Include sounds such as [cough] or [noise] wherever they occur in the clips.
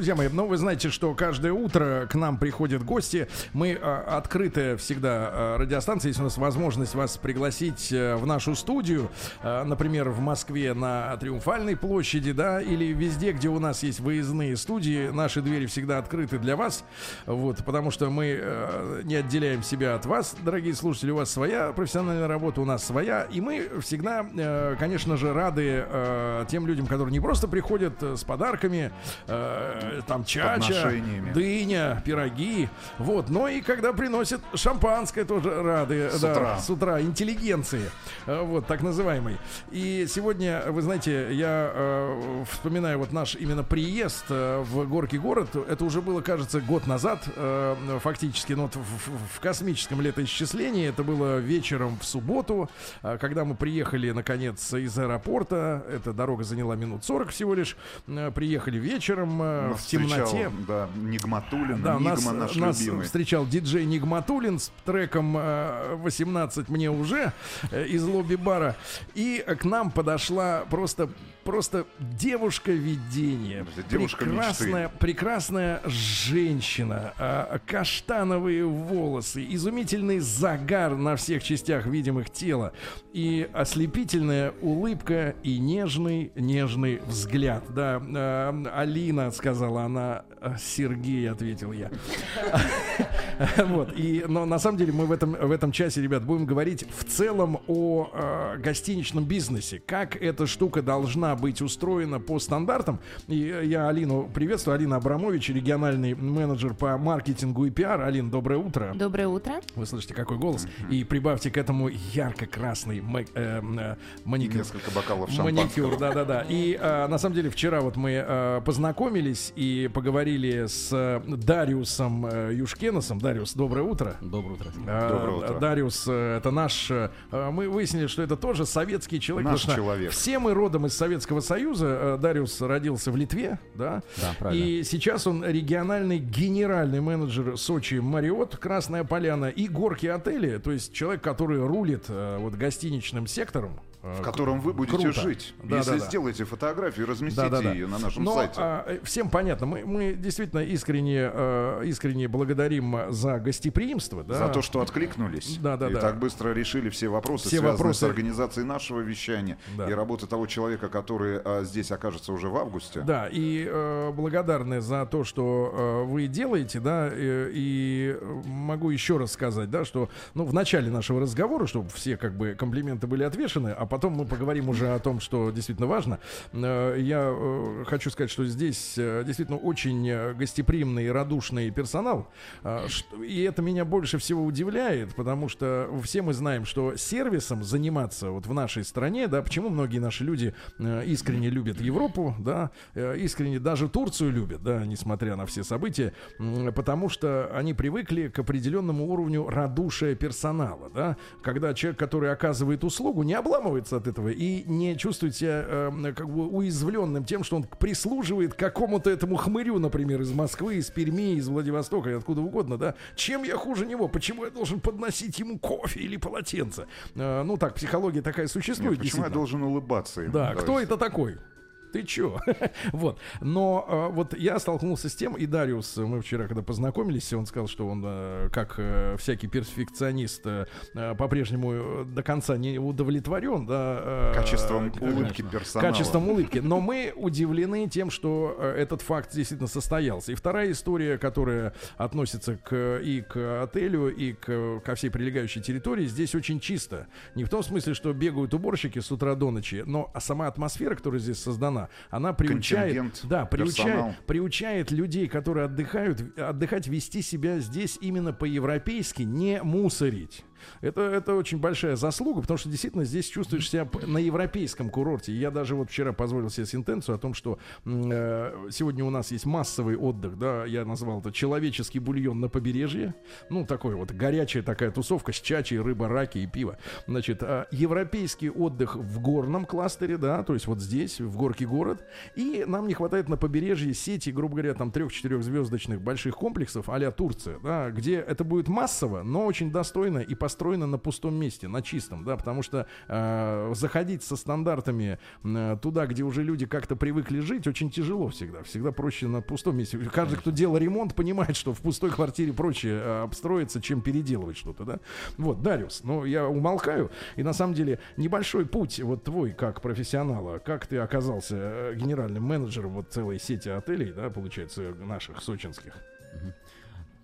Друзья мои, ну вы знаете, что каждое утро к нам приходят гости. Мы э, открытая всегда э, радиостанция. Есть у нас возможность вас пригласить э, в нашу студию. Э, например, в Москве на Триумфальной площади, да, или везде, где у нас есть выездные студии. Наши двери всегда открыты для вас. Вот, потому что мы э, не отделяем себя от вас, дорогие слушатели. У вас своя профессиональная работа, у нас своя. И мы всегда, э, конечно же, рады э, тем людям, которые не просто приходят с подарками, там чача, дыня, пироги, вот, но и когда приносят шампанское, тоже рады, С да, утра. с утра, интеллигенции, э, вот, так называемый. И сегодня, вы знаете, я э, вспоминаю вот наш именно приезд э, в Горький город, это уже было, кажется, год назад, э, фактически, но вот в, в- космическом летоисчислении, это было вечером в субботу, э, когда мы приехали, наконец, из аэропорта, эта дорога заняла минут 40 всего лишь, э, приехали вечером э, в темноте. Да, Нигматулин, Да, нас, Нигма наш нас любимый. встречал диджей Нигматулин с треком э, 18 мне уже э, из лобби-бара. И к нам подошла просто просто девушка видения. Это девушка прекрасная, прекрасная женщина, а, каштановые волосы, изумительный загар на всех частях видимых тела и ослепительная улыбка и нежный нежный взгляд. Да, э, Алина сказала она, «А, Сергей ответил я. [laughs] Вот. И, но на самом деле мы в этом, в этом часе, ребят, будем говорить в целом о гостиничном бизнесе. Как эта штука должна быть устроена по стандартам. И я Алину приветствую. Алина Абрамович, региональный менеджер по маркетингу и пиар. Алин, доброе утро. Доброе утро. Вы слышите, какой голос. И прибавьте к этому ярко-красный ма- э, э, маникюр. Несколько бокалов шампанского. Маникюр, да-да-да. И э, на самом деле вчера вот мы э, познакомились и поговорили с э, Дариусом э, Юшкеносом. Дариус, доброе утро. Доброе утро. Э, Доброе утро. Дариус, э, это наш... э, Мы выяснили, что это тоже советский человек. Наш человек. Все мы родом из Советского Союза. Э, Дариус родился в Литве, да? Да, правильно. И сейчас он региональный генеральный менеджер Сочи Мариот, Красная Поляна и горки отели. То есть человек, который рулит э, вот гостиничным сектором. Э, В котором вы будете Круто. жить. Да, Если да, да. сделаете фотографию, разместите Да-да-да. ее на нашем Но, сайте. а, э, всем понятно, мы, мы действительно искренне, э, искренне благодарим за гостеприимство. Да? За то, что откликнулись. Да, да, и да. так быстро решили все вопросы, Все связанные вопросы. с организацией нашего вещания Да. и работы того человека, который а, здесь окажется уже в августе. Да, и э, благодарны за то, что э, вы делаете, да, э, и э, могу еще раз сказать, да, что, ну, в начале нашего разговора, чтобы все, как бы, комплименты были отвешены, а потом мы поговорим уже о том, что действительно важно, э, я э, хочу сказать, что здесь э, действительно очень гостеприимный и радушный персонал, и это меня больше всего удивляет, потому что все мы знаем, что сервисом заниматься вот в нашей стране, да, почему многие наши люди искренне любят Европу, да, искренне даже Турцию любят, да, несмотря на все события, потому что они привыкли к определенному уровню радушия персонала, да, когда человек, который оказывает услугу, не обламывается от этого и не чувствует себя э, как бы уязвленным тем, что он прислуживает какому-то этому хмырю, например, из Москвы, из Перми, из Владивостока, откуда угодно, да, чем я хуже него, почему я должен подносить ему кофе или полотенце, Э, ну так, психология такая Нет, существует, почему я должен улыбаться ему? Да, То кто это такой? Ты чё? [laughs] вот. Но э, вот я столкнулся с тем, и Дариус, мы вчера, когда познакомились, он сказал, что он, э, как э, всякий перфекционист, э, э, по-прежнему э, до конца не удовлетворен, да. э, Качеством э, улыбки персонала. Качеством улыбки. Но мы удивлены тем, что э, этот факт действительно состоялся. И вторая история, которая относится к, и к отелю, и к, ко всей прилегающей территории, здесь очень чисто. Не в том смысле, что бегают уборщики с утра до ночи, но сама атмосфера, которая здесь создана, она приучает, да, персонал. приучает, приучает людей, которые отдыхают, отдыхать, вести себя здесь именно по-европейски, не мусорить. Это, это очень большая заслуга, потому что действительно здесь чувствуешь себя на европейском курорте. Я даже вот вчера позволил себе сентенцию о том, что э, сегодня у нас есть массовый отдых, да, я назвал это человеческий бульон на побережье. Ну, такой вот горячая такая тусовка с чачей, рыба, раки и пиво. Значит, а, европейский отдых в горном кластере, да, то есть вот здесь, в горке город. И нам не хватает на побережье сети, грубо говоря, там трех-четырех звездочных больших комплексов а Турция, да, где это будет массово, но очень достойно и построено на пустом месте, на чистом, да, потому что э, заходить со стандартами э, туда, где уже люди как-то привыкли жить, очень тяжело всегда. Всегда проще на пустом месте. Каждый, кто делал ремонт, понимает, что в пустой квартире проще э, обстроиться, чем переделывать что-то, да. Вот, Дариус, ну, я умолкаю, и на самом деле небольшой путь, вот твой, как профессионала, как ты оказался э, генеральным менеджером вот целой сети отелей, да, получается, наших сочинских.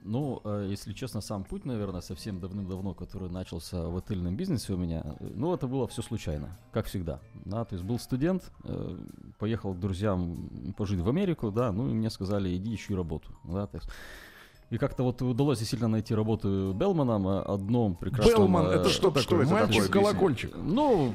Ну, э, если честно, сам путь, наверное, совсем давным-давно, который начался в отельном бизнесе у меня, э, ну, это было все случайно, как всегда. Да, то есть был студент, э, поехал к друзьям пожить в Америку, да, ну, и мне сказали, иди ищи работу, да, то есть и как-то вот удалось действительно найти работу Белманом, э, одном прекрасном... Белман, э, это что что такое? Мальчик-колокольчик. Ну,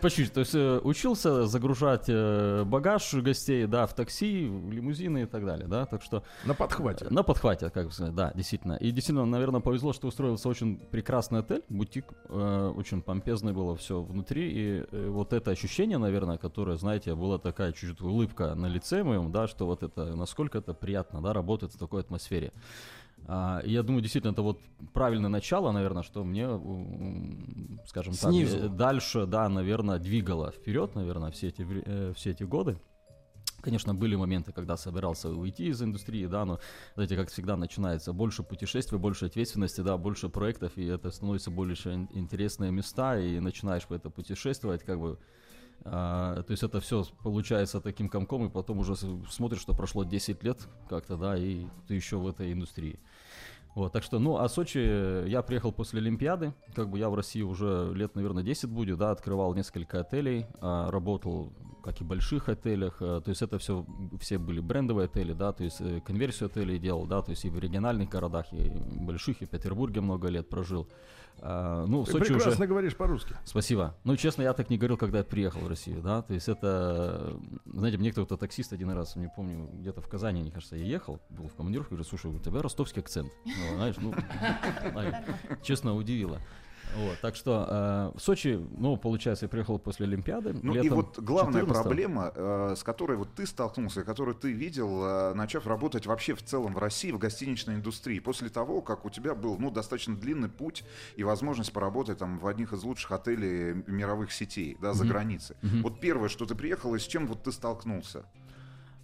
почти. То есть э, учился загружать э, багаж гостей, да, в такси, в лимузины и так далее, да, так что... На подхвате. На подхвате, как бы сказать, да, действительно. И действительно, наверное, повезло, что устроился очень прекрасный отель, бутик, э, очень помпезное было все внутри, и э, вот это ощущение, наверное, которое, знаете, была такая чуть-чуть улыбка на лице моем, да, что вот это, насколько это приятно, да, работать в такой атмосфере. А, я думаю, действительно, это вот правильное начало, наверное, что мне, скажем так, Снизу. э, дальше, да, наверное, двигало вперед, наверное, все эти, э, все эти годы. Конечно, были моменты, когда собирался уйти из индустрии, да, но, знаете, как всегда начинается больше путешествий, больше ответственности, да, больше проектов, и это становится больше ин- интересные места, и начинаешь по это путешествовать, как бы, а, то есть это все получается таким комком, и потом уже смотришь, что прошло 10 лет как-то, да, и ты еще в этой индустрии. Вот, так что, ну, а Сочи, я приехал после Олимпиады, как бы я в России уже лет, наверное, 10 будет, да, открывал несколько отелей, а, работал как и в больших отелях, э, то есть это все, все были брендовые отели, да, то есть э, конверсию отелей делал, да, то есть и в региональных городах, и больших, и в Петербурге много лет прожил. А, ну, Ты Сочи прекрасно уже... говоришь по-русски. Спасибо. Ну, честно, я так не говорил, когда я приехал в Россию, да, то есть это, знаете, мне кто-то таксист один раз, не помню, где-то в Казани, мне кажется, я ехал, был в командировке, говорю, слушай, у тебя ростовский акцент, Ну, знаешь, ну, [laughs] честно, удивило. Вот, так что э, в Сочи, ну, получается, я приехал после Олимпиады. Ну и вот главная 14-го. проблема, э, с которой вот ты столкнулся, которую ты видел, э, начав работать вообще в целом в России в гостиничной индустрии, после того, как у тебя был ну, достаточно длинный путь и возможность поработать там в одних из лучших отелей мировых сетей, да, за границей. Вот первое, что ты приехал, и с чем вот ты столкнулся?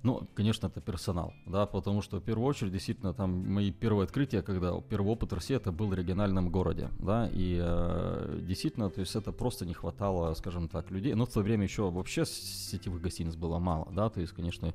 Ну, конечно, это персонал, да, потому что в первую очередь, действительно, там мои первые открытия, когда первый опыт России, это был в региональном городе, да, и э, действительно, то есть это просто не хватало, скажем так, людей, но в то время еще вообще сетевых гостиниц было мало, да, то есть, конечно,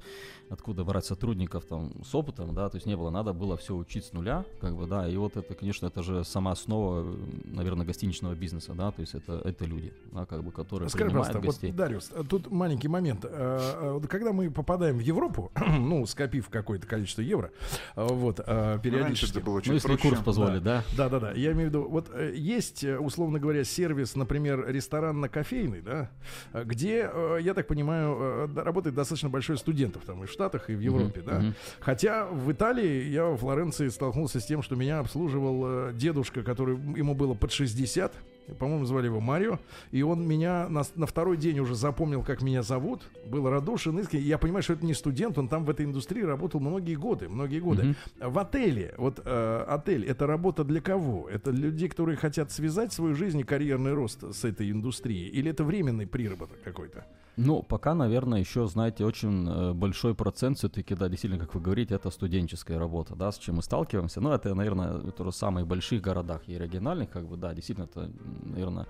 откуда брать сотрудников там с опытом, да, то есть не было, надо было все учить с нуля, как бы, да, и вот это, конечно, это же сама основа, э, наверное, гостиничного бизнеса, да, то есть это, это люди, да, как бы, которые Скажи, принимают гостей. вот, Дариус, а тут маленький момент. А, а, вот Когда мы попадаем в Европу, [clears throat] ну, скопив какое-то количество евро, а, вот, Раньше периодически... это было Ну, чуть если проще. курс позволит, да. Да, да, да. Я имею в виду, вот э, есть, э, условно говоря, сервис, например, ресторанно-кофейный, да, э, где, э, я так понимаю, э, да, работает достаточно большое студентов там и в Штатах, и в Европе, да. мгм. Хотя в Италии я во Флоренции столкнулся с тем, что меня обслуживал э, дедушка, который ему было под 60. По-моему, звали его Марио. И он меня на, на второй день уже запомнил, как меня зовут. Был радушен, искренен. И Я понимаю, что это не студент, он там в этой индустрии работал многие годы, многие годы. В отеле, вот э, отель, это работа для кого? Это людей, которые хотят связать свою жизнь и карьерный рост с этой индустрией? Или это временный приработок какой-то? Ну, пока, наверное, еще, знаете, очень э, большой процент все-таки, да, действительно, как вы говорите, это студенческая работа, да, с чем мы сталкиваемся. Ну, это, наверное, в больших городах и региональных, как бы, да, действительно, это, наверное,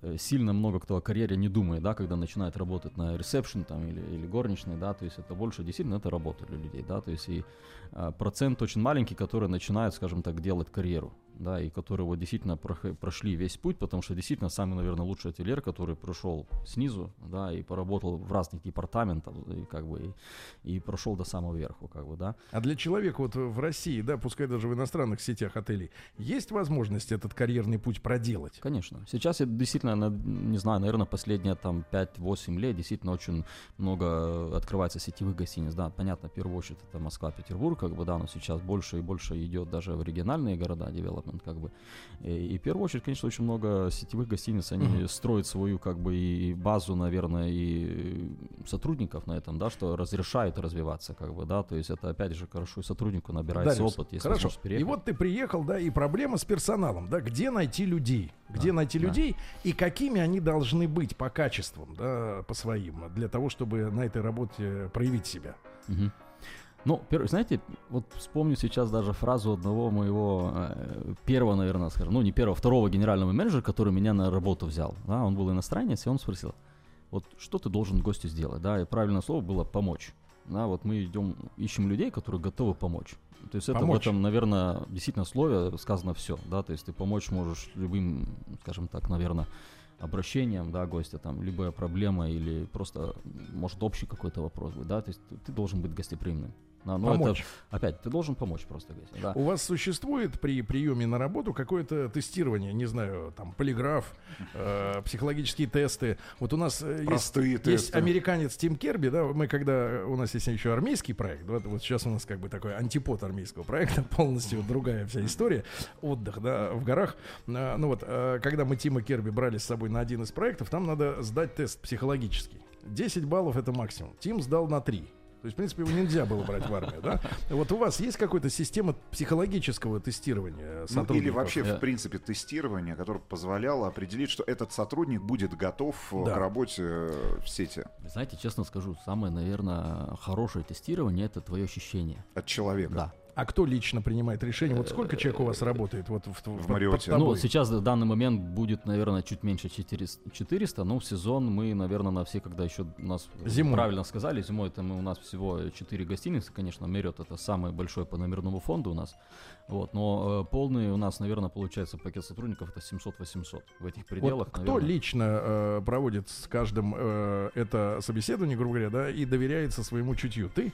э, сильно много кто о карьере не думает, да, когда начинает работать на ресепшн там или, или горничной, да, то есть это больше действительно это работа для людей, да, то есть и а, процент очень маленький, который начинает, скажем так, делать карьеру, да, и которые вот действительно прошли весь путь, потому что действительно самый, наверное, лучший ательер, который пришел снизу, да, и поработал в разных департаментах, и как бы, и, и прошел до самого верху, как бы, да. А для человека вот в России, да, пускай даже в иностранных сетях отелей, есть возможность этот карьерный путь проделать? Конечно. Сейчас я действительно, не знаю, наверное, последние там 5-8 лет действительно очень много открывается сетевых гостиниц. Да, понятно, в первую очередь это Москва, Петербург, как бы, да, но сейчас больше и больше идет даже в региональные города, development, как бы. И, и в первую очередь, конечно, очень много сетевых гостиниц, они Мгм. строят свою, как бы, и базу, наверное, и сотрудников на этом, да, что разрешают развиваться, как бы, да, то есть это, опять же, хорошо и сотруднику набирается Дариус, опыт, есть Хорошо. И вот ты приехал, да, и проблема с персоналом, да, где найти людей? Где Да, найти да. людей и какими они должны быть по качествам, да, по своим, для того, чтобы на этой работе проявить себя? Мгм. Ну, знаете, вот вспомню сейчас даже фразу одного моего э, первого, наверное, скажем, ну не первого, второго генерального менеджера, который меня на работу взял. Да, он был иностранец, и он спросил, вот что ты должен гостю сделать, да, и правильное слово было помочь. Да, вот мы идем, ищем людей, которые готовы помочь. То есть это Помочь. в этом, наверное, действительно слове сказано все, да, то есть ты помочь можешь любым, скажем так, наверное, обращением, да, гостя, там, любая проблема или просто, может, общий какой-то вопрос быть, да, то есть ты должен быть гостеприимным. Но Помочь. это, опять, ты должен помочь просто да. У вас существует при приеме на работу какое-то тестирование, не знаю, там полиграф, э, психологические тесты. Вот у нас э, есть, Простые есть тесты. американец Тим Керби, да, мы когда у нас есть еще армейский проект, вот, вот сейчас у нас как бы такой антипод армейского проекта, [laughs] полностью другая вся история, отдых, да, в горах. А, ну вот, э, когда мы Тима Керби брали с собой на один из проектов, там надо сдать тест психологический. 10 баллов это максимум. Тим сдал на 3. То есть, в принципе, его нельзя было брать в армию, да? Вот у вас есть какая-то система психологического тестирования Ну, сотрудников? или вообще, Я- в принципе, тестирование, которое позволяло определить, что этот сотрудник будет готов э, Да. к работе э, в сети Знаете, честно скажу, самое, наверное, хорошее тестирование это твое ощущение. от человека. Да. А кто лично принимает решение? Вот сколько человек у вас работает вот в, в, под Ну, сейчас в данный момент будет, наверное, чуть меньше 400, 400 но в сезон мы, наверное, на все, когда еще нас Зимой. правильно сказали, зимой это мы, у нас всего 4 гостиницы, конечно, Мерет это самый большой по номерному фонду у нас, вот, но э, полный у нас, наверное, получается пакет сотрудников это 700-800 в этих пределах. Вот кто наверное. лично э, проводит с каждым э, это собеседование, грубо говоря, да, и доверяется своему чутью? Ты?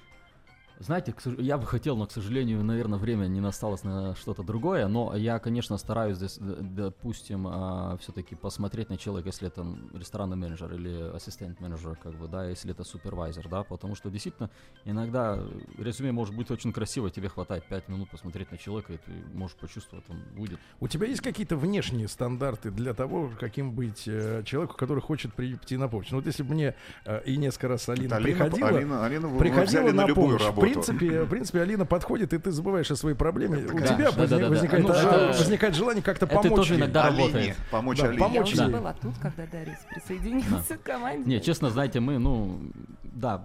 Знаете, я бы хотел, но, к сожалению, наверное, время не насталось на что-то другое. Но я, конечно, стараюсь, здесь, допустим, все-таки посмотреть на человека, если это ресторанный менеджер или ассистент менеджер, как бы, да, если это супервайзер, да, потому что действительно иногда резюме может быть очень красиво, тебе хватает 5 минут посмотреть на человека, и ты можешь почувствовать, он будет. У тебя есть какие-то внешние стандарты для того, каким быть э, человеку, который хочет прийти на помощь? Ну вот если бы мне э, и несколько раз Алина Алина, приходила, Алина, Алину вы приходила на, на любую помощь. Работу. Принципе, в принципе, Алина подходит, и ты забываешь о своей проблеме. У Да, тебя да, да, возник- да, да. возникает, Ну, а, это- возникает желание как-то это помочь. тоже ей. иногда Алине, работает. помочь Да, Алине. помочь Я была тут, когда Дарис присоединился к команде. Не, честно, знаете, мы, ну, да,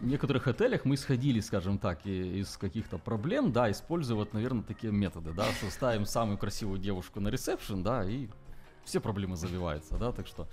в некоторых отелях мы сходили, скажем так, и- из каких-то проблем, да, используя вот, наверное, такие методы, да, что ставим самую красивую девушку на ресепшн, да, и все проблемы забиваются, да, так что...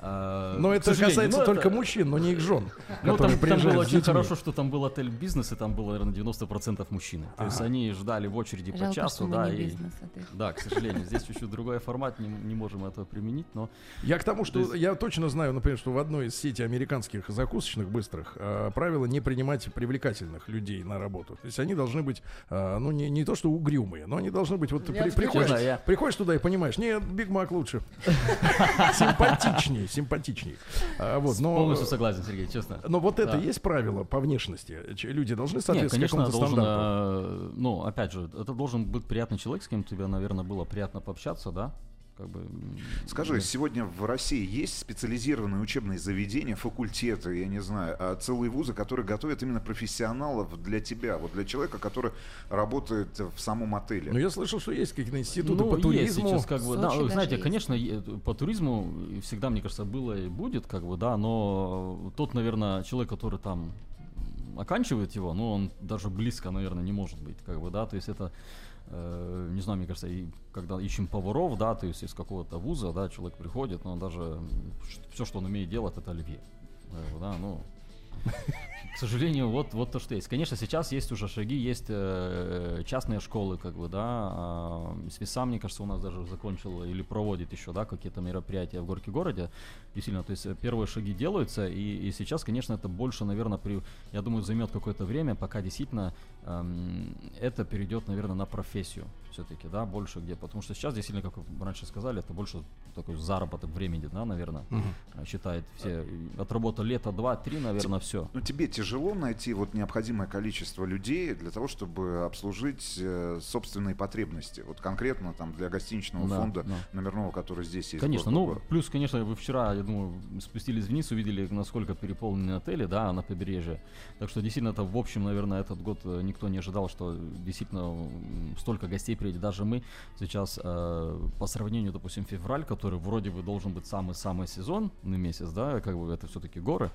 э, Но это касается ну, это- только мужчин, но не их жен. Ну, там, там было очень хорошо, что там был отель бизнес, и там было, наверное, 90% мужчины. То есть они ждали в очереди по часу, что мы да, не и... бизнес отель. Да, к сожалению, здесь чуть-чуть другой формат, не, не можем этого применить, но... Я к тому, что То есть- я точно знаю, например, что в одной из сети американских закусочных быстрых э, правило не принимать привлекательных людей на работу. То есть они должны быть, э, ну не, не то что угрюмые, но они должны быть вот при- приходишь, я- приходишь туда и понимаешь, нет, Биг Мак лучше, симпатичнее, симпатичнее. А, вот, но, Полностью согласен, Сергей, честно. но вот это есть правило по внешности. Люди должны Нет, соответствовать конечно, какому-то должен, стандарту. э, ну, опять же, это должен быть приятный человек, с кем тебе, наверное, было приятно пообщаться, да? Как бы, Скажи, сегодня в России есть специализированные учебные заведения, факультеты, я не знаю, а целые вузы, которые готовят именно профессионалов для тебя, вот для человека, который работает в самом отеле? Но я слышал, что есть какие-то институты ну, по есть туризму. сейчас, как бы, да, знаете, есть. конечно, по туризму всегда, мне кажется, было и будет, как бы, да, но тот, наверное, человек, который там оканчивает его, ну, он даже близко, наверное, не может быть, как бы, да, то есть это, э, не знаю, мне кажется, и когда ищем поваров, да, то есть из какого-то вуза, да, человек приходит, но он даже все, что он умеет делать, это оливье, да, ну, К сожалению, вот, вот то, что есть. Конечно, сейчас есть уже шаги, есть э, частные школы, как бы, да. Э, Свиса, мне кажется, у нас даже закончил или проводит еще, да, какие-то мероприятия в Горке городе. Действительно, то есть э, первые шаги делаются, и, и сейчас, конечно, это больше, наверное, при, я думаю, займет какое-то время, пока действительно это перейдет, наверное, на профессию все-таки, да, больше где, потому что сейчас действительно, как вы раньше сказали, это больше такой заработок времени, да, наверное, угу. считает все. Отработал лето, два, три, наверное, все. Ну, тебе тяжело найти вот необходимое количество людей для того, чтобы обслужить э, собственные потребности, вот конкретно там для гостиничного да, фонда да. номерного, который здесь есть. Конечно, ну, плюс, конечно, вы вчера, я думаю, спустились вниз, увидели, насколько переполнены отели, да, на побережье. Так что действительно, это в общем, наверное, этот год э, никто не ожидал, что действительно столько гостей приедет. Даже мы сейчас э, по сравнению, допустим, февраль, который вроде бы должен быть самый-самый сезонный месяц, да, как бы это все-таки горы.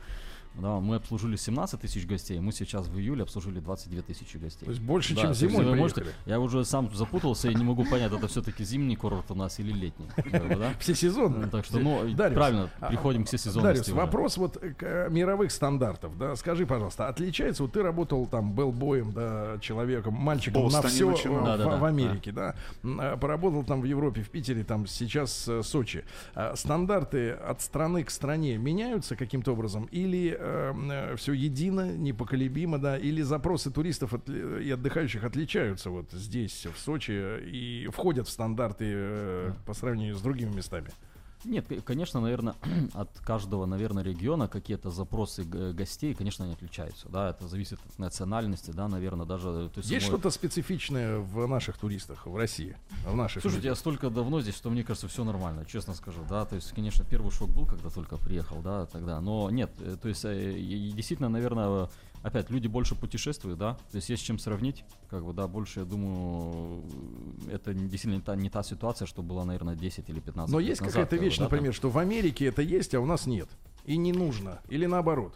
Да, мы обслужили 17 тысяч гостей, мы сейчас в июле обслужили 22 тысячи гостей. То есть больше, да, чем зимой вы можете, Я уже сам запутался и не могу понять, это все-таки зимний курорт у нас или летний. Да? [laughs] Все сезонные. Так что, ну, правильно, а, приходим к все сезонности. Дариус, вопрос вот к э, мировых стандартов, да, скажи, пожалуйста, отличается, вот ты работал там белбоем, да, человеком, мальчиком на все в, да, да, в Америке, да. да, поработал там в Европе, в Питере, там сейчас э, Сочи. А стандарты от страны к стране меняются каким-то образом или э, все едино, непоколебимо, да, или запросы туристов от, и отдыхающих отличаются вот здесь, в Сочи, и входят в стандарты э, по сравнению с другими местами? Нет, конечно, наверное, [clears throat] от каждого, наверное, региона какие-то запросы гостей, конечно, они отличаются, да, это зависит от национальности, да, наверное, даже... То есть, есть самой... что-то специфичное в наших туристах в России, в наших Слушайте, я столько давно здесь, что мне кажется, все нормально, честно скажу, да, то есть, конечно, первый шок был, когда только приехал, да, тогда, но нет, э, то есть, э, действительно, наверное, опять люди больше путешествуют, да, то есть есть с чем сравнить, как бы, да, больше, я думаю, это действительно не та, не та ситуация, что была, наверное, 10 или 15 Но лет есть какая-то вещь, да, например, там... что в Америке это есть, а у нас нет, и не нужно, или наоборот.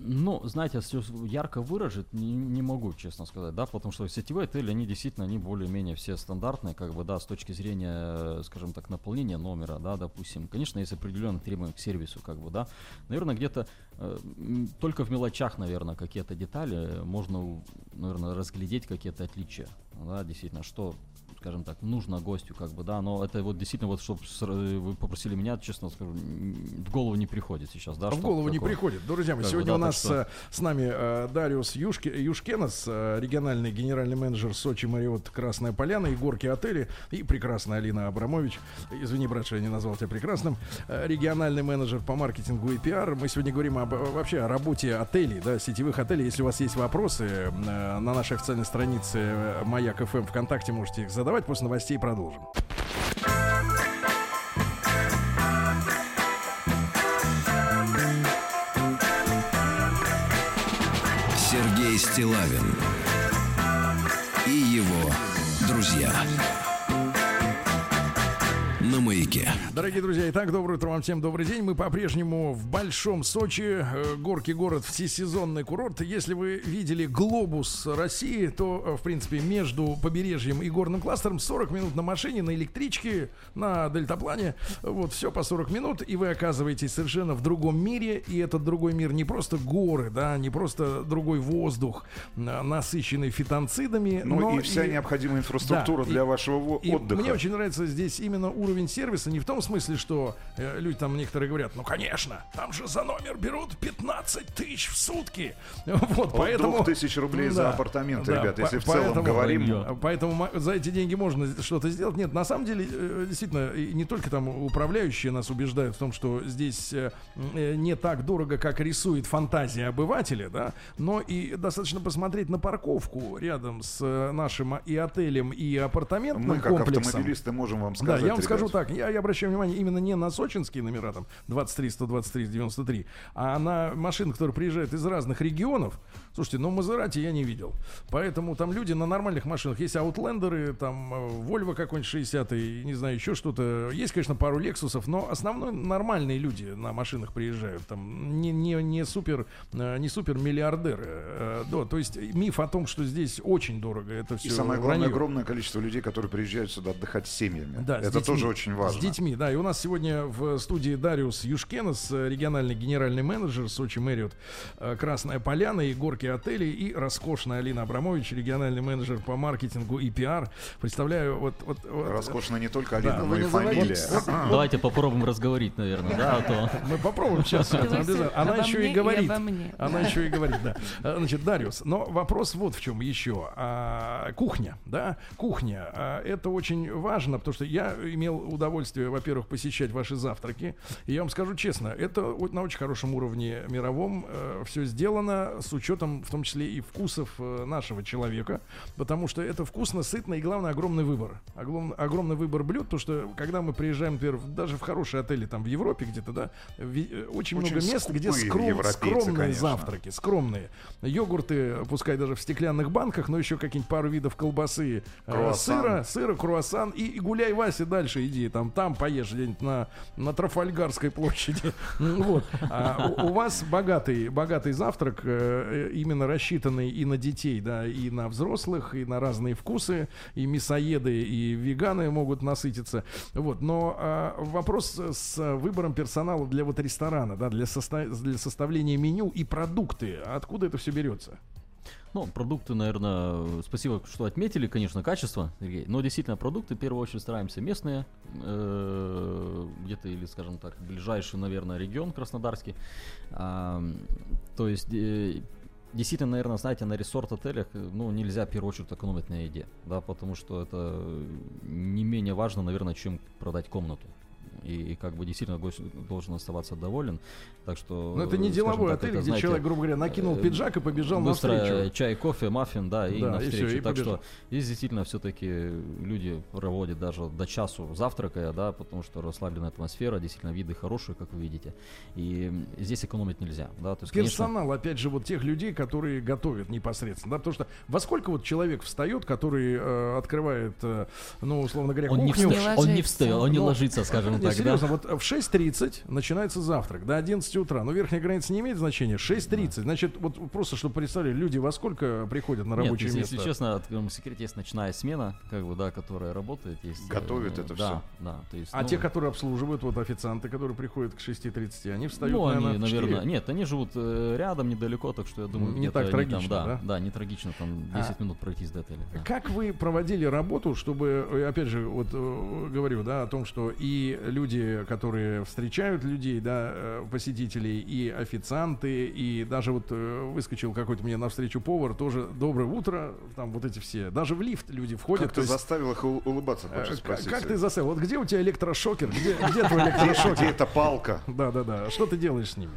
Ну, знаете, ярко выражить не, не могу, честно сказать, да, потому что сетевые отели, они действительно, они более-менее все стандартные, как бы, да, с точки зрения, скажем так, наполнения номера, да, допустим. Конечно, есть определенные требования к сервису, как бы, да. Наверное, где-то э, только в мелочах, наверное, какие-то детали можно, наверное, разглядеть какие-то отличия, да, действительно, что скажем так, нужно гостю, как бы, да, но это вот действительно вот, чтобы вы попросили меня, честно скажу, в голову не приходит сейчас, да. В голову не приходит. Друзья мои, сегодня бы, да, у нас что... Э, с нами э, Дариус Юшки, Юшкенос, э, региональный генеральный менеджер Сочи Мариот Красная Поляна и горки отели, и прекрасная Алина Абрамович. Извини, брат, что я не назвал тебя прекрасным. Э, региональный менеджер по маркетингу и пиар. Мы сегодня говорим об, вообще о работе отелей, да, сетевых отелей. Если у вас есть вопросы, э, на нашей официальной странице э, Маяк ФМ ВКонтакте можете их задавать задавать. После новостей продолжим. Сергей Стилавин и его друзья на маяке. Дорогие друзья, итак, доброе утро вам всем, добрый день. Мы по-прежнему в Большом Сочи, э, горки город, всесезонный курорт. Если вы видели глобус России, то, э, в принципе, между побережьем и горным кластером 40 минут на машине, на электричке, на дельтаплане. Вот, все по 40 минут, и вы оказываетесь совершенно в другом мире. И этот другой мир не просто горы, да, не просто другой воздух, насыщенный фитонцидами. Ну но и вся и... необходимая инфраструктура да, для и, вашего и отдыха. Мне очень нравится здесь именно уровень сервиса не в том смысле, что э, люди там некоторые говорят, ну конечно, там же за номер берут 15 тысяч в сутки. [laughs] Вот, От поэтому... тысяч рублей да, за апартамент, да, ребят, если по- в целом поэтому, говорим. Поэтому за эти деньги можно что-то сделать. Нет, на самом деле, э, действительно, не только там управляющие нас убеждают в том, что здесь э, э, не так дорого, как рисует фантазия обывателя, да, но и достаточно посмотреть на парковку рядом с нашим и отелем, и апартаментным Мы, как комплексом. автомобилисты, можем вам сказать, Да, я вам скажу так, я, я обращаю внимание именно не на сочинские номера, там, 23, 123, 93, а на машины, которые приезжают из разных регионов. Слушайте, ну Мазерати я не видел. Поэтому там люди на нормальных машинах. Есть аутлендеры, там Volvo какой-нибудь 60 не знаю, еще что-то. Есть, конечно, пару Лексусов, но основной нормальные люди на машинах приезжают. Там не, не, не супер, э, не супер миллиардеры. Э, да, то есть миф о том, что здесь очень дорого, это все И самое главное, вранье. огромное количество людей, которые приезжают сюда отдыхать с семьями. Да, это тоже очень очень важно. С детьми, да. И у нас сегодня в студии Дариус Юшкенес, региональный генеральный менеджер Сочи Мэриот Красная Поляна и горки отелей, и роскошная Алина Абрамович, региональный менеджер по маркетингу и пиар. Представляю, вот... вот, вот Роскошная не только Алина, Да. но Вы и называете- фамилия. Давайте попробуем разговорить, наверное, да, а то... Мы попробуем сейчас. Она еще и говорит. Она еще и [laughs] говорит, да. А, Значит, Дариус, но вопрос вот в чем еще. А, Кухня, да, кухня. А, Это очень важно, потому что я имел удовольствие, во-первых, посещать ваши завтраки. И я вам скажу честно, это на очень хорошем уровне мировом все сделано с учетом, в том числе и вкусов э, нашего человека, потому что это вкусно, сытно и, главное, огромный выбор. Огром- огромный выбор блюд, потому что когда мы приезжаем, например, даже в хорошие отели там в Европе где-то, да, ви- э, очень, Очень много мест, где скром- скромные конечно. завтраки, скромные. Йогурты, пускай даже в стеклянных банках, но еще какие-нибудь пару видов колбасы, э, сыра, сыра, круассан и, и гуляй, Вася, дальше иди, там, там поешь где-нибудь на, на Трафальгарской площади. [laughs] Ну, Вот. А у, у вас богатый, богатый завтрак, э, э, именно рассчитанный и на детей, да, и на взрослых, и на разные вкусы, и мясоеды, и веганы могут насытиться. Вот. Но а, вопрос с выбором персонала для вот ресторана, да, для, соста- для составления меню и продукты, откуда это все берется? Ну, продукты, наверное, спасибо, что отметили, конечно, качество, Сергей. Но действительно, продукты, в первую очередь, стараемся местные, э, где-то, или, скажем так, ближайший, наверное, регион Краснодарский. А, то есть, э, действительно, наверное, знаете, на ресорт-отелях, ну, нельзя, в первую очередь, экономить на еде, да, потому что это не менее важно, наверное, чем продать комнату. И, и как бы действительно гость должен оставаться доволен. Так что. Но Ну, это не деловой так, отель, это, где знаете, человек, грубо говоря, накинул э, пиджак и побежал быстро навстречу. чай, кофе, маффин, да, и Да, и навстречу. всё, и так побежал. что здесь действительно все-таки люди проводят даже до часу завтракая, да, потому что расслабленная атмосфера, действительно виды хорошие, как вы видите. И здесь экономить нельзя, да, то есть, конечно, Персонал, опять же, вот тех людей, которые готовят непосредственно, да, потому что во сколько вот человек встает, который э, открывает, э, ну, условно говоря, он не, кухню. вста- он не встает, он не ложится, скажем Не, [laughs] так, да. серьезно, вот в 6.30 начинается завтрак, до 11 утра. Но верхняя граница не имеет значения. 6.30. Значит, вот просто, чтобы представили, люди во сколько приходят на Нет, рабочее если, место? если честно, откроем секрет, есть ночная смена, как бы, да, которая работает. Есть, Готовит э, это да, всё. Да, то есть, а ну, те, которые обслуживают, вот официанты, которые приходят к 6.30, они встают, ну, они, наверное, в наверное, 4. нет, они живут э, рядом, недалеко, так что я думаю, Не так они трагично, там, да? да? не трагично, там 10 А. минут пройтись до отеля. да. Как вы проводили работу, чтобы, э, опять же, вот э, говорю, да, о том, что и люди, которые встречают людей, да, э, посетителей, и официанты, и даже вот э, выскочил какой-то мне навстречу повар, тоже доброе утро, там вот эти все, даже в лифт люди входят. Как ты есть, заставил их ул- улыбаться, э, хочешь как, как ты заставил? Вот где у тебя электрошокер? Где, где твой Где, где электрошокер? эта палка? Да, да, да. Что ты делаешь с ними?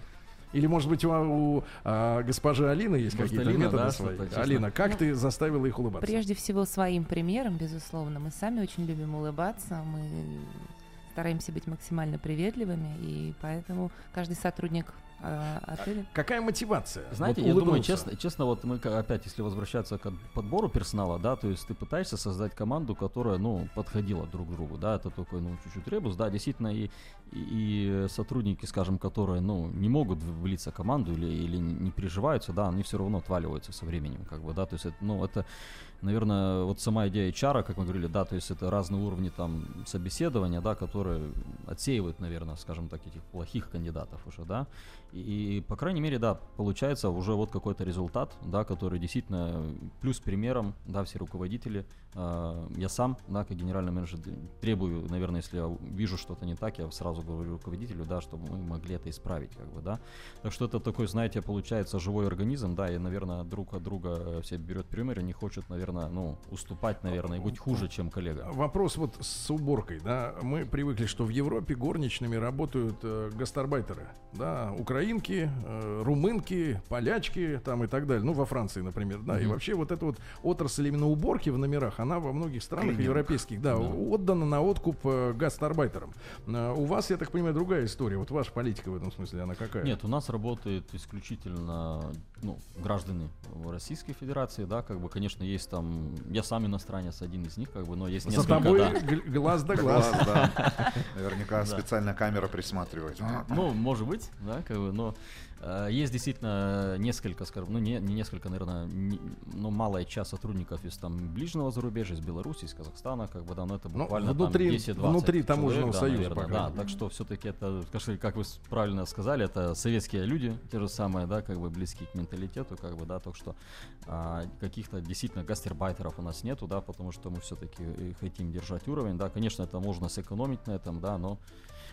Или, может быть, у, у, а, госпожи Алины есть какие-то Алина, методы да, свои? Алина, как Ну, ты заставила их улыбаться? Прежде всего своим примером, безусловно. Мы сами очень любим улыбаться, мы стараемся быть максимально приветливыми, и поэтому каждый сотрудник э, отеля Какая мотивация? Знаете, Вот я думаю, честно, честно, вот мы опять, если возвращаться к подбору персонала, да, то есть ты пытаешься создать команду, которая, ну, подходила друг к другу, да, это такой, ну, чуть-чуть ребус, да, действительно, и, и, и сотрудники, скажем, которые, ну, не могут влиться в команду или, или не приживаются, да, они все равно отваливаются со временем, как бы, да, то есть, это, ну, это, наверное, вот сама идея HR, как мы говорили, да, то есть это разные уровни там собеседования, да, которые отсеивают, наверное, скажем так, этих плохих кандидатов уже, да, и, по крайней мере, да, получается уже вот какой-то результат, да, который действительно плюс примером, да, все руководители, э, я сам, да, как генеральный менеджер требую, наверное, если я вижу что-то не так, я сразу говорю руководителю, да, чтобы мы могли это исправить, как бы, да. Так что это такой, знаете, получается живой организм, да, и, наверное, друг от друга все берет пример и не хочет, наверное, ну, уступать, наверное, и быть хуже, чем коллега. Вопрос вот с уборкой, да. Мы привыкли, что в Европе горничными работают э, гастарбайтеры, да, украинки, э, румынки, полячки, там и так далее. Ну, во Франции, например, да. И Мгм. вообще вот эта вот отрасль именно уборки в номерах, она во многих странах Клининг. европейских, да, Да. отдана на откуп э, гастарбайтерам. Э, у вас, я так понимаю, другая история. Вот ваша политика в этом смысле, она какая? Нет, у нас работает исключительно ну, граждане Российской Федерации, да, как бы, конечно, есть там, я сам иностранец, один из них, как бы, но есть За несколько, тобой да. глаз да глаз. Глаз, да. [laughs] Наверняка специальная камера присматривает. Ну, может быть, да, как бы, но есть действительно несколько, скажем, ну не, не несколько, наверное, не, ну малая часть сотрудников из там ближнего зарубежья, из Беларуси, из Казахстана, как бы, да, но это Ну, буквально внутри- там 10-20 внутри человек, таможенного да, союза, наверное, да, так что все-таки это, как вы правильно сказали, это советские люди, те же самые, да, как бы близкие к менталитету, как бы, да, так что а, каких-то действительно гастарбайтеров у нас нету, да, потому что мы все-таки хотим держать уровень, да, конечно, это можно сэкономить на этом, да, но,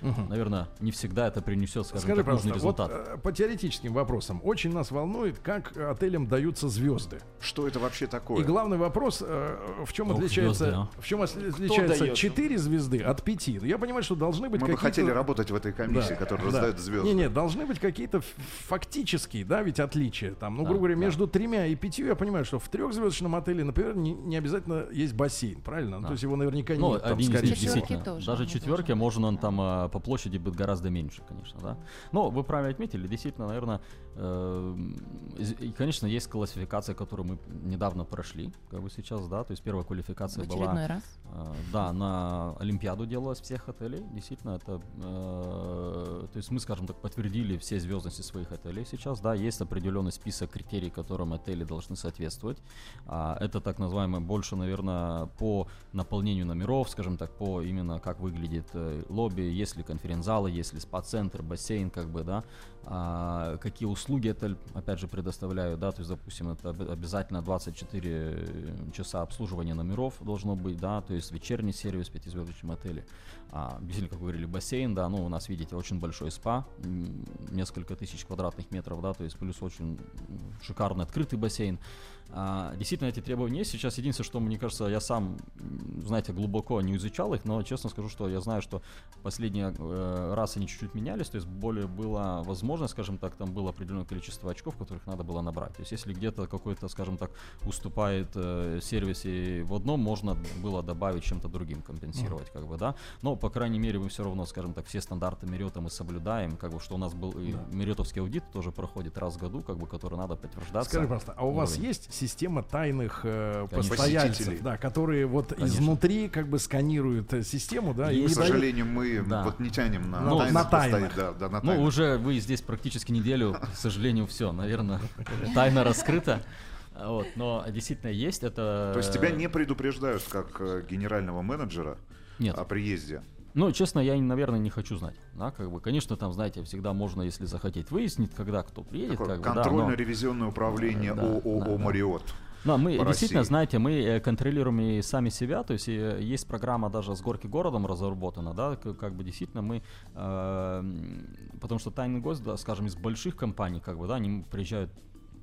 Мгм. наверное, не всегда это принесет, скажем Скажи, так, нужный пожалуйста, вот результат. э, по теоретическим вопросам очень нас волнует, как отелям даются звезды. Что это вообще такое? И главный вопрос, э, в чем Ох, отличается, звезды, а. в чем отличается дает? 4 звезды от 5? Я понимаю, что должны быть Мы бы хотели работать в этой комиссии, которая раздает звезды. Не, не, должны быть какие-то фактические, да, ведь отличия. Там, ну, Да, грубо говоря, да. между тремя и пятью я понимаю, что в трехзвездочном отеле, например, не, не обязательно есть бассейн, правильно? Ну, Да. то есть его наверняка Ну, нет, там, один из скорее всего. Тоже Даже не четверки, можно он там а, по площади будет гораздо меньше, конечно, да. Но вы правильно отметили, действительно, наверное, э, и, конечно, есть классификация, которую мы недавно прошли, как бы сейчас, да, то есть первая В квалификация очередной была, раз. э, да, на Олимпиаду делалась всех отелей, действительно, это, э, то есть мы, скажем так, подтвердили все звездности своих отелей сейчас, да, есть определенный список критерий, которым отели должны соответствовать, А, это так называемое больше, наверное, по наполнению номеров, скажем так, по именно как выглядит э, лобби, есть ли конференц-залы, есть ли спа-центр, бассейн, как бы, да, а, какие услуги отель, опять же, предоставляют, да, то есть, допустим, это обязательно 24 часа обслуживания номеров должно быть, да, то есть вечерний сервис в пятизвездочном отеле, а, действительно, как вы говорили, бассейн, да, ну, у нас, видите, очень большой спа, несколько тысяч квадратных метров, да, то есть плюс очень шикарный открытый бассейн, а, действительно, эти требования есть. Сейчас единственное, что мне кажется, я сам, знаете, глубоко не изучал их, но честно скажу, что я знаю, что последний э, раз они чуть-чуть менялись, то есть более была возможность, скажем так, там было определенное количество очков, которых надо было набрать. То есть если где-то какой-то, скажем так, уступает э, сервис и в одном, можно было добавить чем-то другим, компенсировать, как бы, да. Но, по крайней мере, мы все равно, скажем так, все стандарты Мерета мы соблюдаем, как бы, что у нас был и Меретовский аудит тоже проходит раз в году, как бы, который надо подтверждаться. Скажи, просто, а у вас уровень. есть система тайных э, Конечно. постояльцев, Посетителей. да, которые вот Конечно. изнутри как бы сканируют э, систему, да, и К не дают- сожалению, мы Да. вот не тянем на, Ну, тайных на тайных. Да, да, на Ну, тайных. уже вы здесь практически неделю, к сожалению, все, наверное, [laughs] тайна раскрыта. Вот, но действительно есть это. То есть тебя не предупреждают как э, генерального менеджера Нет. о приезде. Ну, честно, я, наверное, не хочу знать. Да, как бы, конечно, там, знаете, всегда можно, если захотеть, выяснить, когда кто приедет. Как бы, да, но- контрольно-ревизионное управление Да, ООО да, да. «Мариот». Но мы по действительно, России. знаете, мы э, контролируем и сами себя, то есть э, есть программа даже с горки городом разработана, да, как бы действительно мы, э, потому что тайный гость, да, скажем, из больших компаний, как бы, да, они приезжают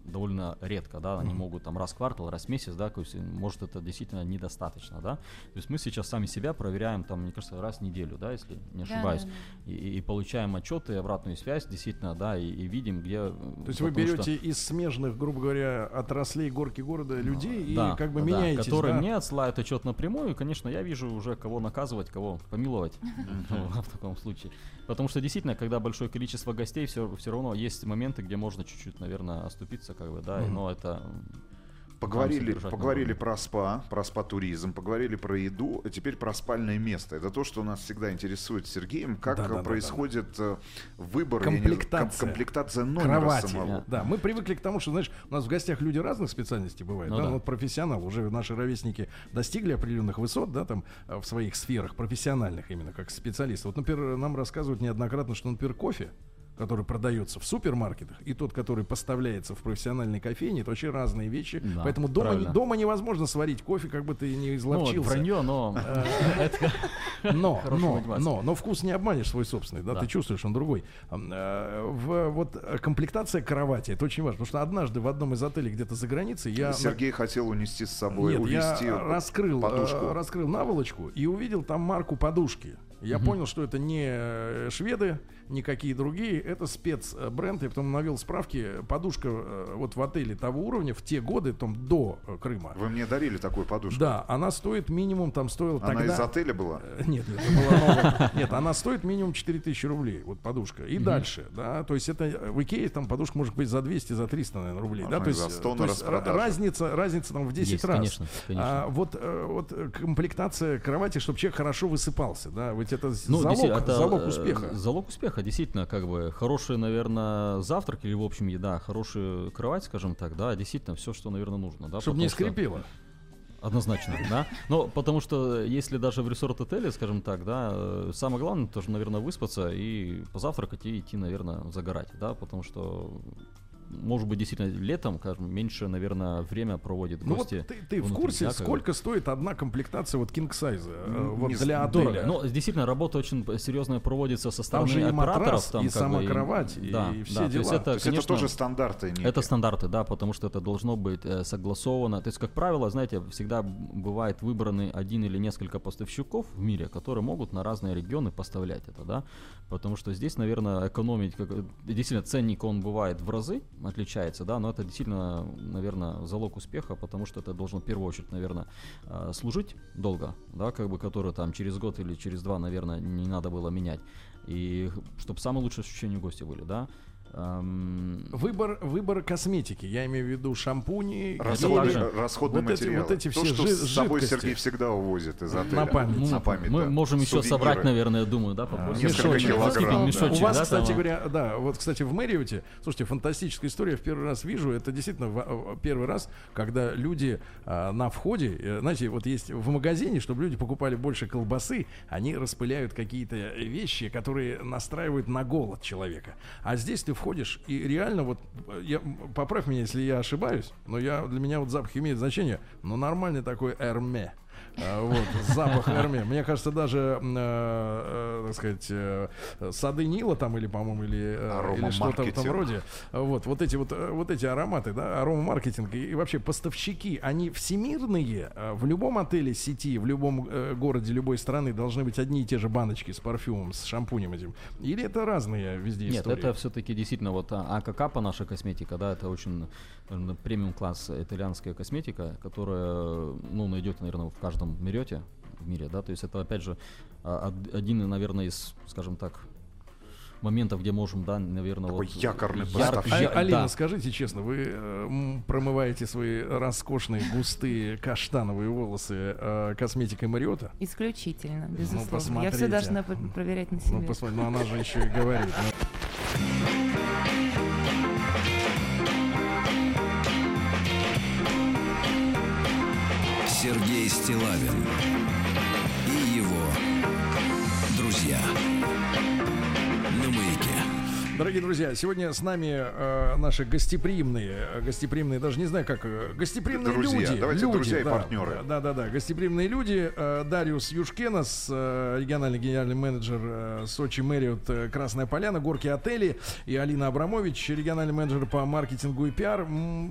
довольно редко, да, они могут там раз в квартал, раз в месяц, да, то есть, может это действительно недостаточно, да, то есть мы сейчас сами себя проверяем, там, мне кажется, раз в неделю, да, если не Да, ошибаюсь, да, И, и получаем отчеты, обратную связь, действительно, да, и, и видим, где... То есть вы берете из смежных, грубо говоря, отраслей горки города людей и Да, как бы да, меняетесь, которые да? мне отсылают отчет напрямую, и, конечно, я вижу уже, кого наказывать, кого помиловать. Ну, [laughs] в таком случае. Потому что действительно, когда большое количество гостей, все, все равно есть моменты, где можно чуть-чуть, наверное, оступиться, как бы, да, но это... Поговорили, поговорили про спа, про спа-туризм, поговорили про еду, а теперь про спальное место. Это то, что нас всегда интересует с Сергеем, как Да-да-да-да. э, происходит э, выбор, я не Комплектация. ком- комплектация номера Кровати. самого. Да, мы привыкли к тому, что, знаешь, у нас в гостях люди разных специальностей бывают, Ну да, да. вот профессионал, уже наши ровесники достигли определенных высот, да, там, э, в своих сферах, профессиональных именно, как специалисты. Вот, например, нам рассказывают неоднократно, что, например, кофе, который продается в супермаркетах, и тот, который поставляется в профессиональной кофейне, это вообще разные вещи. Да, Поэтому дома, правильно. дома невозможно сварить кофе, как бы ты ни Ну, изловчился. вранье, но... [laughs] это- Но, [laughs] но, но, но вкус не обманешь свой собственный, да, Да. ты чувствуешь, он другой. Э, В, вот э, комплектация кровати, это очень важно, потому что однажды в одном из отелей где-то за границей я... Сергей хотел унести с собой, Нет, увезти я раскрыл, подушку. э, раскрыл наволочку и увидел там марку подушки. Я понял, что это не э, шведы, никакие другие, это спецбренд. Я потом навел справки. Подушка э, вот в отеле того уровня в те годы, там до э, Крыма. Вы мне дарили такую подушку. Да, она стоит минимум, там стоила Она тогда... из отеля была? Нет, нет, это была новая. Нет, она стоит минимум 4000 рублей, вот подушка. И дальше, да, то есть это в Икее там подушка может быть за 200, за 300, наверное, рублей, Можно да, то есть, за 100 на то есть ра- распродаже. разница, разница там в 10 Есть, раз. конечно, конечно. А вот, вот комплектация кровати, чтобы человек хорошо высыпался, да, вы быть, это Ну, залог, это, залог э, успеха. Залог успеха, действительно, как бы хороший, наверное, завтрак или, в общем, еда, хорошая кровать, скажем так, да, действительно, все, что, наверное, нужно, да. Чтобы не потому что- скрипело. Однозначно, да. Но потому что если даже в ресорт-отеле, скажем так, да, э, самое главное тоже, наверное, выспаться и позавтракать и идти, наверное, загорать, да, потому что может быть, действительно, летом, скажем, меньше, наверное, время проводит Ну вот гости. ты, ты в курсе, бы. сколько стоит одна комплектация вот king size Ну, вот не для отеля? Дорого. Но действительно, работа очень серьезная проводится со стороны же и операторов. матрас, там, и сама бы, кровать, и да, все да, То есть дела. это, То есть конечно, это тоже стандарты некие. Это стандарты, да, потому что это должно быть э, согласовано. То есть, как правило, знаете, всегда бывает выбраны один или несколько поставщиков в мире, которые могут на разные регионы поставлять это, да. Потому что здесь, наверное, экономить, как, действительно, ценник он бывает в разы, отличается, да, но это действительно, наверное, залог успеха, потому что это должно в первую очередь, наверное, э, служить долго, да, как бы, который там через год или через два, наверное, не надо было менять. И чтобы самые лучшие ощущения гостя были, да. Эм, Выбор, выбор косметики, я имею в виду шампуни, Расходный, также- расходный вот эти- материал. вот эти То, все что с собой жидкости. Сергей всегда увозит из отеля. На память. Ну, На память, мы да. можем еще Сувениры. собрать, наверное, думаю, да, попозже. Несколько Мешочек. килограмм, да. У вас, да, кстати там, говоря, да, вот, кстати, в Мэриоте, слушайте, фантастическая история, я в первый раз вижу, это действительно первый раз, когда люди а, на входе, э, знаете, вот есть в магазине, чтобы люди покупали больше колбасы, они распыляют какие-то вещи, которые настраивают на голод человека. А здесь ты входишь, и реально вот, э, я, поправь меня, если я ошибаюсь, но я, для меня вот запах имеет значение, но нормальный такой эрме. А, Вот, запах Эрме. Мне кажется, даже, э, э, так сказать, э, сады Нила там, или, по-моему, или, или что-то в этом роде. Вот, вот эти вот, вот эти ароматы, да, аромамаркетинг и, и вообще поставщики, они всемирные. В любом отеле сети, в любом э, городе любой страны должны быть одни и те же баночки с парфюмом, с шампунем этим. Или это разные везде Нет, истории? это все-таки действительно вот а, АКК, наша косметика, да, это очень наверное, премиум класс итальянская косметика, которая, ну, найдет, наверное, в каждом мерете в мире, да, то есть это, опять же, а, од- один, наверное, из, скажем так, моментов, где можем, да, наверное, Такой вот... якорный яр-. А- я- Алина, да. скажите честно, вы э, промываете свои роскошные, густые, каштановые волосы э, косметикой Мариота? Исключительно, безусловно. Я посмотрите. все должна проверять на себе. Ну, посмотри, ну она же еще и говорит. ну. Стилавин Дорогие друзья, сегодня с нами э, наши гостеприимные, э, гостеприимные, даже не знаю как, э, гостеприимные Друзья, люди. давайте люди, друзья и да, партнеры. Да, да, да, гостеприимные люди. Э, Дариус Юшкенас, э, региональный генеральный менеджер э, Сочи Мэриот э, Красная Поляна, Горки Отели, и Алина Абрамович, региональный менеджер по маркетингу и пиар.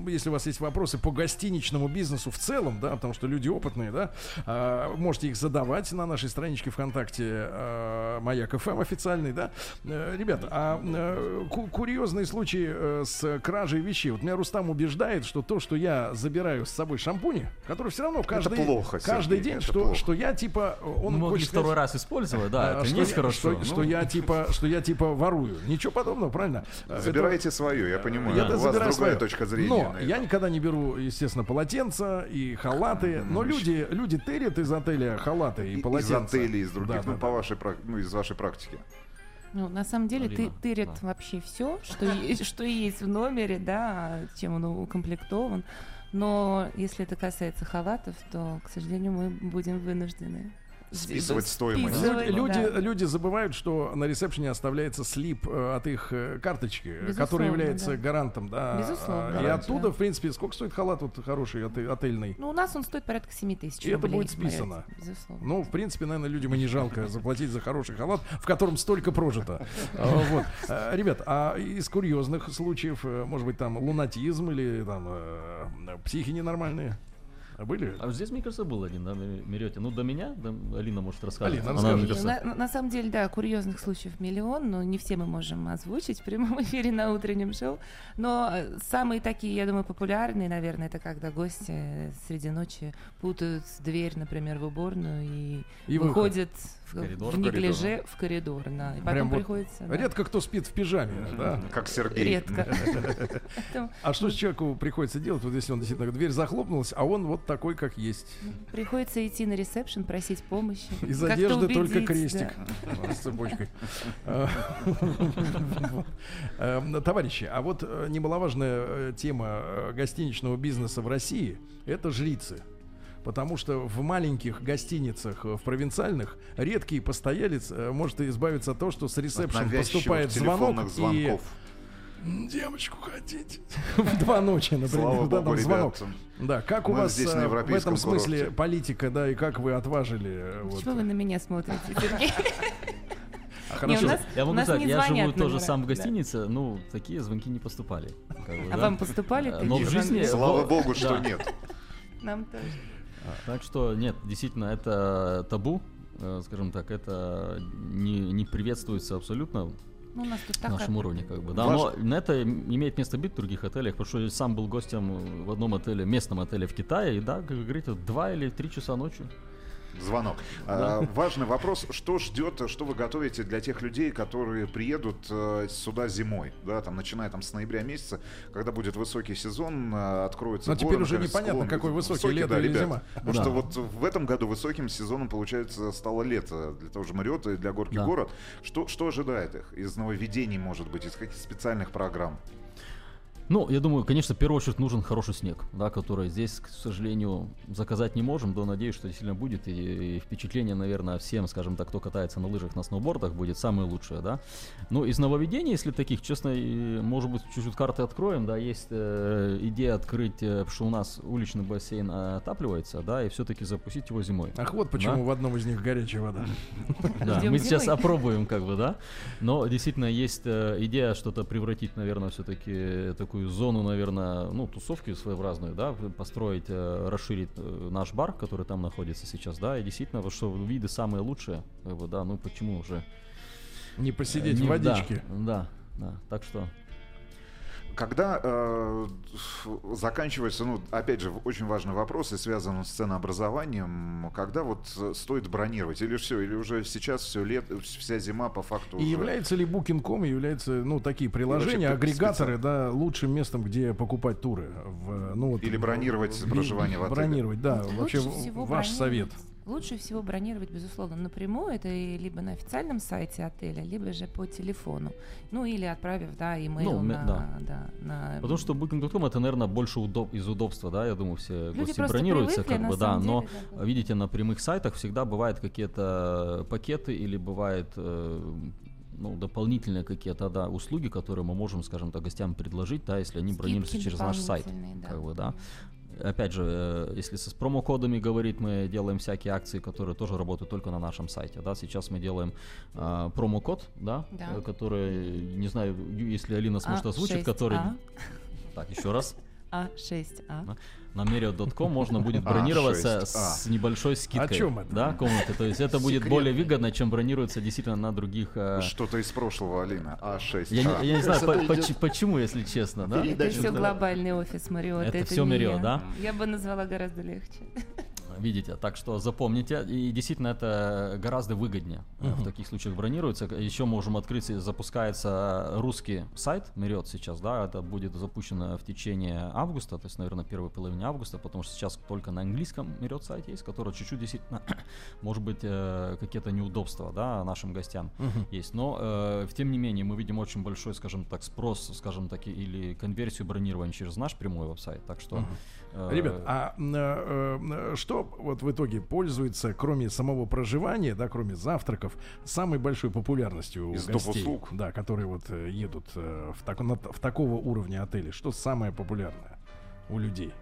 Если у вас есть вопросы по гостиничному бизнесу в целом, да, потому что люди опытные, да, э, можете их задавать на нашей страничке ВКонтакте э, Маяк ФМ официальный, да. Э, Ребята, а э, ку- курьезные случаи э, с кражей вещей. Вот меня Рустам убеждает, что то, что я забираю с собой шампуни, который все равно каждый, плохо, каждый Сергей, день, это что, плохо. что я типа, он Ну, могли хочет второй сказать, раз использовать, да, а, это что не есть я- хорошо. Что, что Ну, я типа, что я типа ворую. Ничего подобного, правильно? Э, Забирайте свое, я понимаю. я У вас забираю другая своё. точка зрения. Но я это. никогда не беру, естественно, полотенца и халаты. Но люди, люди терят из отеля халаты и И- полотенца. Из отелей, из других, Да, ну, да, по да. вашей, ну, из вашей практики. Ну, на самом деле, ты Алина, тырит да. вообще все, [laughs] что, что есть в номере, да, чем он укомплектован. Но если это касается халатов, то, к сожалению, мы будем вынуждены Списывать стоимость. списывать, Люди, да. люди забывают, что на ресепшене оставляется слип э, от их э, карточки, э, Безусловно, который является да. гарантом, да. Безусловно, А, И гарантия. оттуда, в принципе, сколько стоит халат вот хороший оте- отельный? Ну, у нас он стоит порядка 7 тысяч И это будет списано. Безусловно. Ну, в принципе, наверное, людям и не жалко [laughs] заплатить за хороший халат, в котором столько прожито. А, Вот. Ребят, а из курьезных случаев, может быть, там лунатизм или там психи ненормальные? Были? А здесь, мне кажется, был один, да, на Мерете. Ну, до меня, да, Алина может рассказать. Алина, Она, мне кажется, На, на- самом деле, да, курьезных случаев миллион, но не все мы можем озвучить в прямом [laughs] эфире на утреннем шоу. Но э, самые такие, я думаю, популярные, наверное, это когда гости среди ночи путают дверь, например, в уборную и, И выход. В, коридор. в неглиже в коридор. да. И потом Прям вот приходится... да. Редко кто спит в пижаме, да? Как Сергей. Редко. [laughs] А что с человеку приходится делать, вот если он действительно дверь захлопнулась, а он вот вот такой, как есть. Приходится идти на ресепшн, просить помощи. [laughs] Из одежды только крестик [laughs] с цепочкой. Вот. Эм, Товарищи, а вот э, немаловажная э, тема э, гостиничного бизнеса в России – это жрицы. Потому что в маленьких гостиницах, э, в провинциальных, редкий постоялец э, может избавиться от того, что с ресепшн поступает звонок телефонных и звонков. «М, девочку хотите [laughs] в два ночи, например, Слава да, богу, там звонок. ребят. Да, как у вас здесь на э, в этом смысле курорте. политика, да, и как вы отважили э, вот, Почему вы на меня смотрите, [laughs] Сергей? а, Не, у хорошо. нас- Я у могу нас сказать, не я живу звонят тоже номера. сам в Да. гостинице, ну, такие звонки не поступали. как бы, А да. вам поступали Но в жизни... Слава богу, что да. нет. Нам тоже. Так что нет, действительно, это табу, э, скажем так, это не, не приветствуется абсолютно Ну, у нас тут на нашем уровне, как бы. Да, Ваш- но на это имеет место быть в других отелях, потому что я сам был гостем в одном отеле, местном отеле в Китае, и да, как вы говорите, два или три часа ночью. Звонок. А, важный вопрос. Что ждет, что вы готовите для тех людей, которые приедут э, сюда зимой? Да, там, начиная там, с ноября месяца, когда будет высокий сезон, э, откроется Но теперь горы, уже непонятно, склон. какой высокий, лето да, или ребят. зима. Потому Да. что вот в этом году высоким сезоном, получается, стало лето для того же Мариота и для горки Да. город. Что, что ожидает их из нововведений, может быть, из каких специальных программ? Ну, я думаю, конечно, в первую очередь нужен хороший снег, да, который здесь, к сожалению, заказать не можем, но надеюсь, что действительно будет. И, и впечатление, наверное, всем, скажем так, кто катается на лыжах, на сноубордах, будет самое лучшее, да. Ну, из нововведений, если таких, честно, и, может быть, чуть-чуть карты откроем, да, есть э, идея открыть, э, что у нас уличный бассейн отапливается, да, и все-таки запустить его зимой. Ах, вот почему Да. в одном из них горячая вода. Да, мы сейчас опробуем, как бы, да. Но действительно есть э, идея что-то превратить, наверное, все-таки такую зону, наверное, ну, тусовки своеобразную, да, построить, э, расширить э, наш бар, который там находится сейчас, да, и действительно, вот что виды самые лучшие, как бы, да, ну почему уже Не посидеть э, в не- водичке. Да, да, да, так что Когда э, заканчивается, ну, опять же, очень важный вопрос и связан с ценообразованием, когда вот э, стоит бронировать? Или все, или уже сейчас все лет, вся зима по факту И уже... является ли Booking.com, является, ну, такие приложения, вообще агрегаторы, да, лучшим местом, где покупать туры? В, ну, вот, Или бронировать в- проживание в отеле? Бронировать, да. Лучше Вообще, ваш совет. Лучше всего бронировать, безусловно, напрямую, это и либо на официальном сайте отеля, либо же по телефону. Ну, или отправив, да, имейл Ну, на, да. да, на... Потому что Booking.com это, наверное, больше удоб- из удобства, да, я думаю, все Люди гости бронируются, привыкли, как бы, да, самом но деле, да, видите, на прямых сайтах всегда бывают какие-то пакеты или бывают э, ну, дополнительные какие-то да, услуги, которые мы можем, скажем так, гостям предложить, да, если они Скидки бронируются через наш сайт. да. Как бы, да. Опять же, э, если с промокодами говорить, мы делаем всякие акции, которые тоже работают только на нашем сайте. Да? Сейчас мы делаем а, промокод, да, Да. э, который, не знаю, если Алина сможет озвучить, А6А. который... Так, еще раз. А6А. Да. На Marriott.com можно будет [laughs] А, бронироваться 6А. с небольшой скидкой. чем это? Да, комнаты. То есть это будет более выгодно, чем бронируется действительно на других... э, Что-то из прошлого, Алина. А6. Я, А. не, я не знаю, [laughs] по- почему, если честно, да? Это все глобальный офис Мариот. Это Marriott, я. да? Я бы назвала гораздо легче. Видите, так что запомните. И действительно это гораздо выгоднее э, в таких случаях бронируется. Еще можем открыть, запускается русский сайт Marriott сейчас, да, это будет запущено в течение августа, то есть, наверное, первой половине августа, потому что сейчас только на английском Marriott сайт есть, который чуть-чуть действительно, [coughs] может быть, э, какие-то неудобства, да, нашим гостям есть. Но, э, тем не менее, мы видим очень большой, скажем так, спрос, скажем так, или конверсию бронирования через наш прямой веб-сайт. Так что... э, Ребят, а э, э, что вот в итоге пользуется, кроме самого проживания, да, кроме завтраков, самой большой популярностью у Из гостей, услуг. да, которые вот э, едут э, в, так- на- в такого уровня отели? Что самое популярное у людей?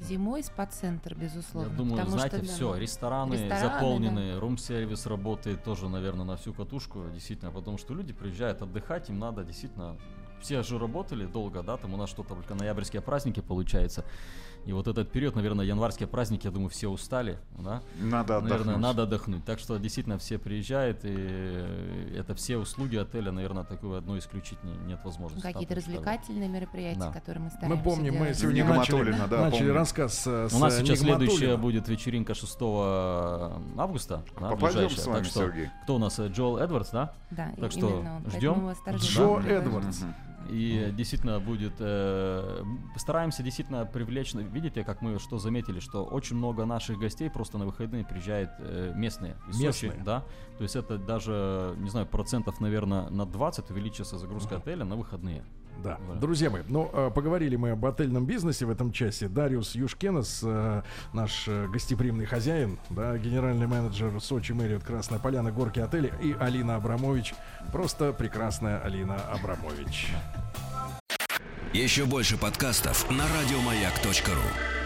Зимой спа-центр, безусловно. Я думаю, знаете, что, да, все, рестораны, Рестораны, заполнены, рум-сервис работает тоже, наверное, на всю катушку, действительно, потому что люди приезжают отдыхать, им надо действительно... Все же работали долго, да, там у нас что-то только ноябрьские праздники получается. И вот этот период, наверное, январские праздники, я думаю, все устали, да. Надо отдохнуть. Наверное, надо отдохнуть. Так что действительно все приезжают, и это все услуги отеля, наверное, такую одну исключить не- нет возможности. Какие-то развлекательные мероприятия, Да. которые мы стараемся Мы помним, мы делать. сегодня Нигма начали, да, начали помню. рассказ с У нас сейчас следующая будет вечеринка 6 августа. да, Попадем ближайшая. с вами, так что, Сергей? кто у нас? э, Джоэл Эдвардс, да? Да, Так что ждем? Мы Джо. Эдвардс. И действительно будет... э, постараемся действительно привлечь... Видите, как мы что заметили, что очень много наших гостей просто на выходные приезжают э, местные. Из Местные. Сочи, да. То есть это даже, не знаю, процентов, наверное, на 20 увеличится загрузка отеля на выходные. Да. Да. Друзья мои, ну, э, поговорили мы об отельном бизнесе в этом часе. Дариус Юшкенос, э, наш э, гостеприимный хозяин, да, генеральный менеджер Сочи Мэриот Красная Поляна, Горки отели и Алина Абрамович. Просто прекрасная Алина Абрамович. Еще больше подкастов на радиомаяк.ру.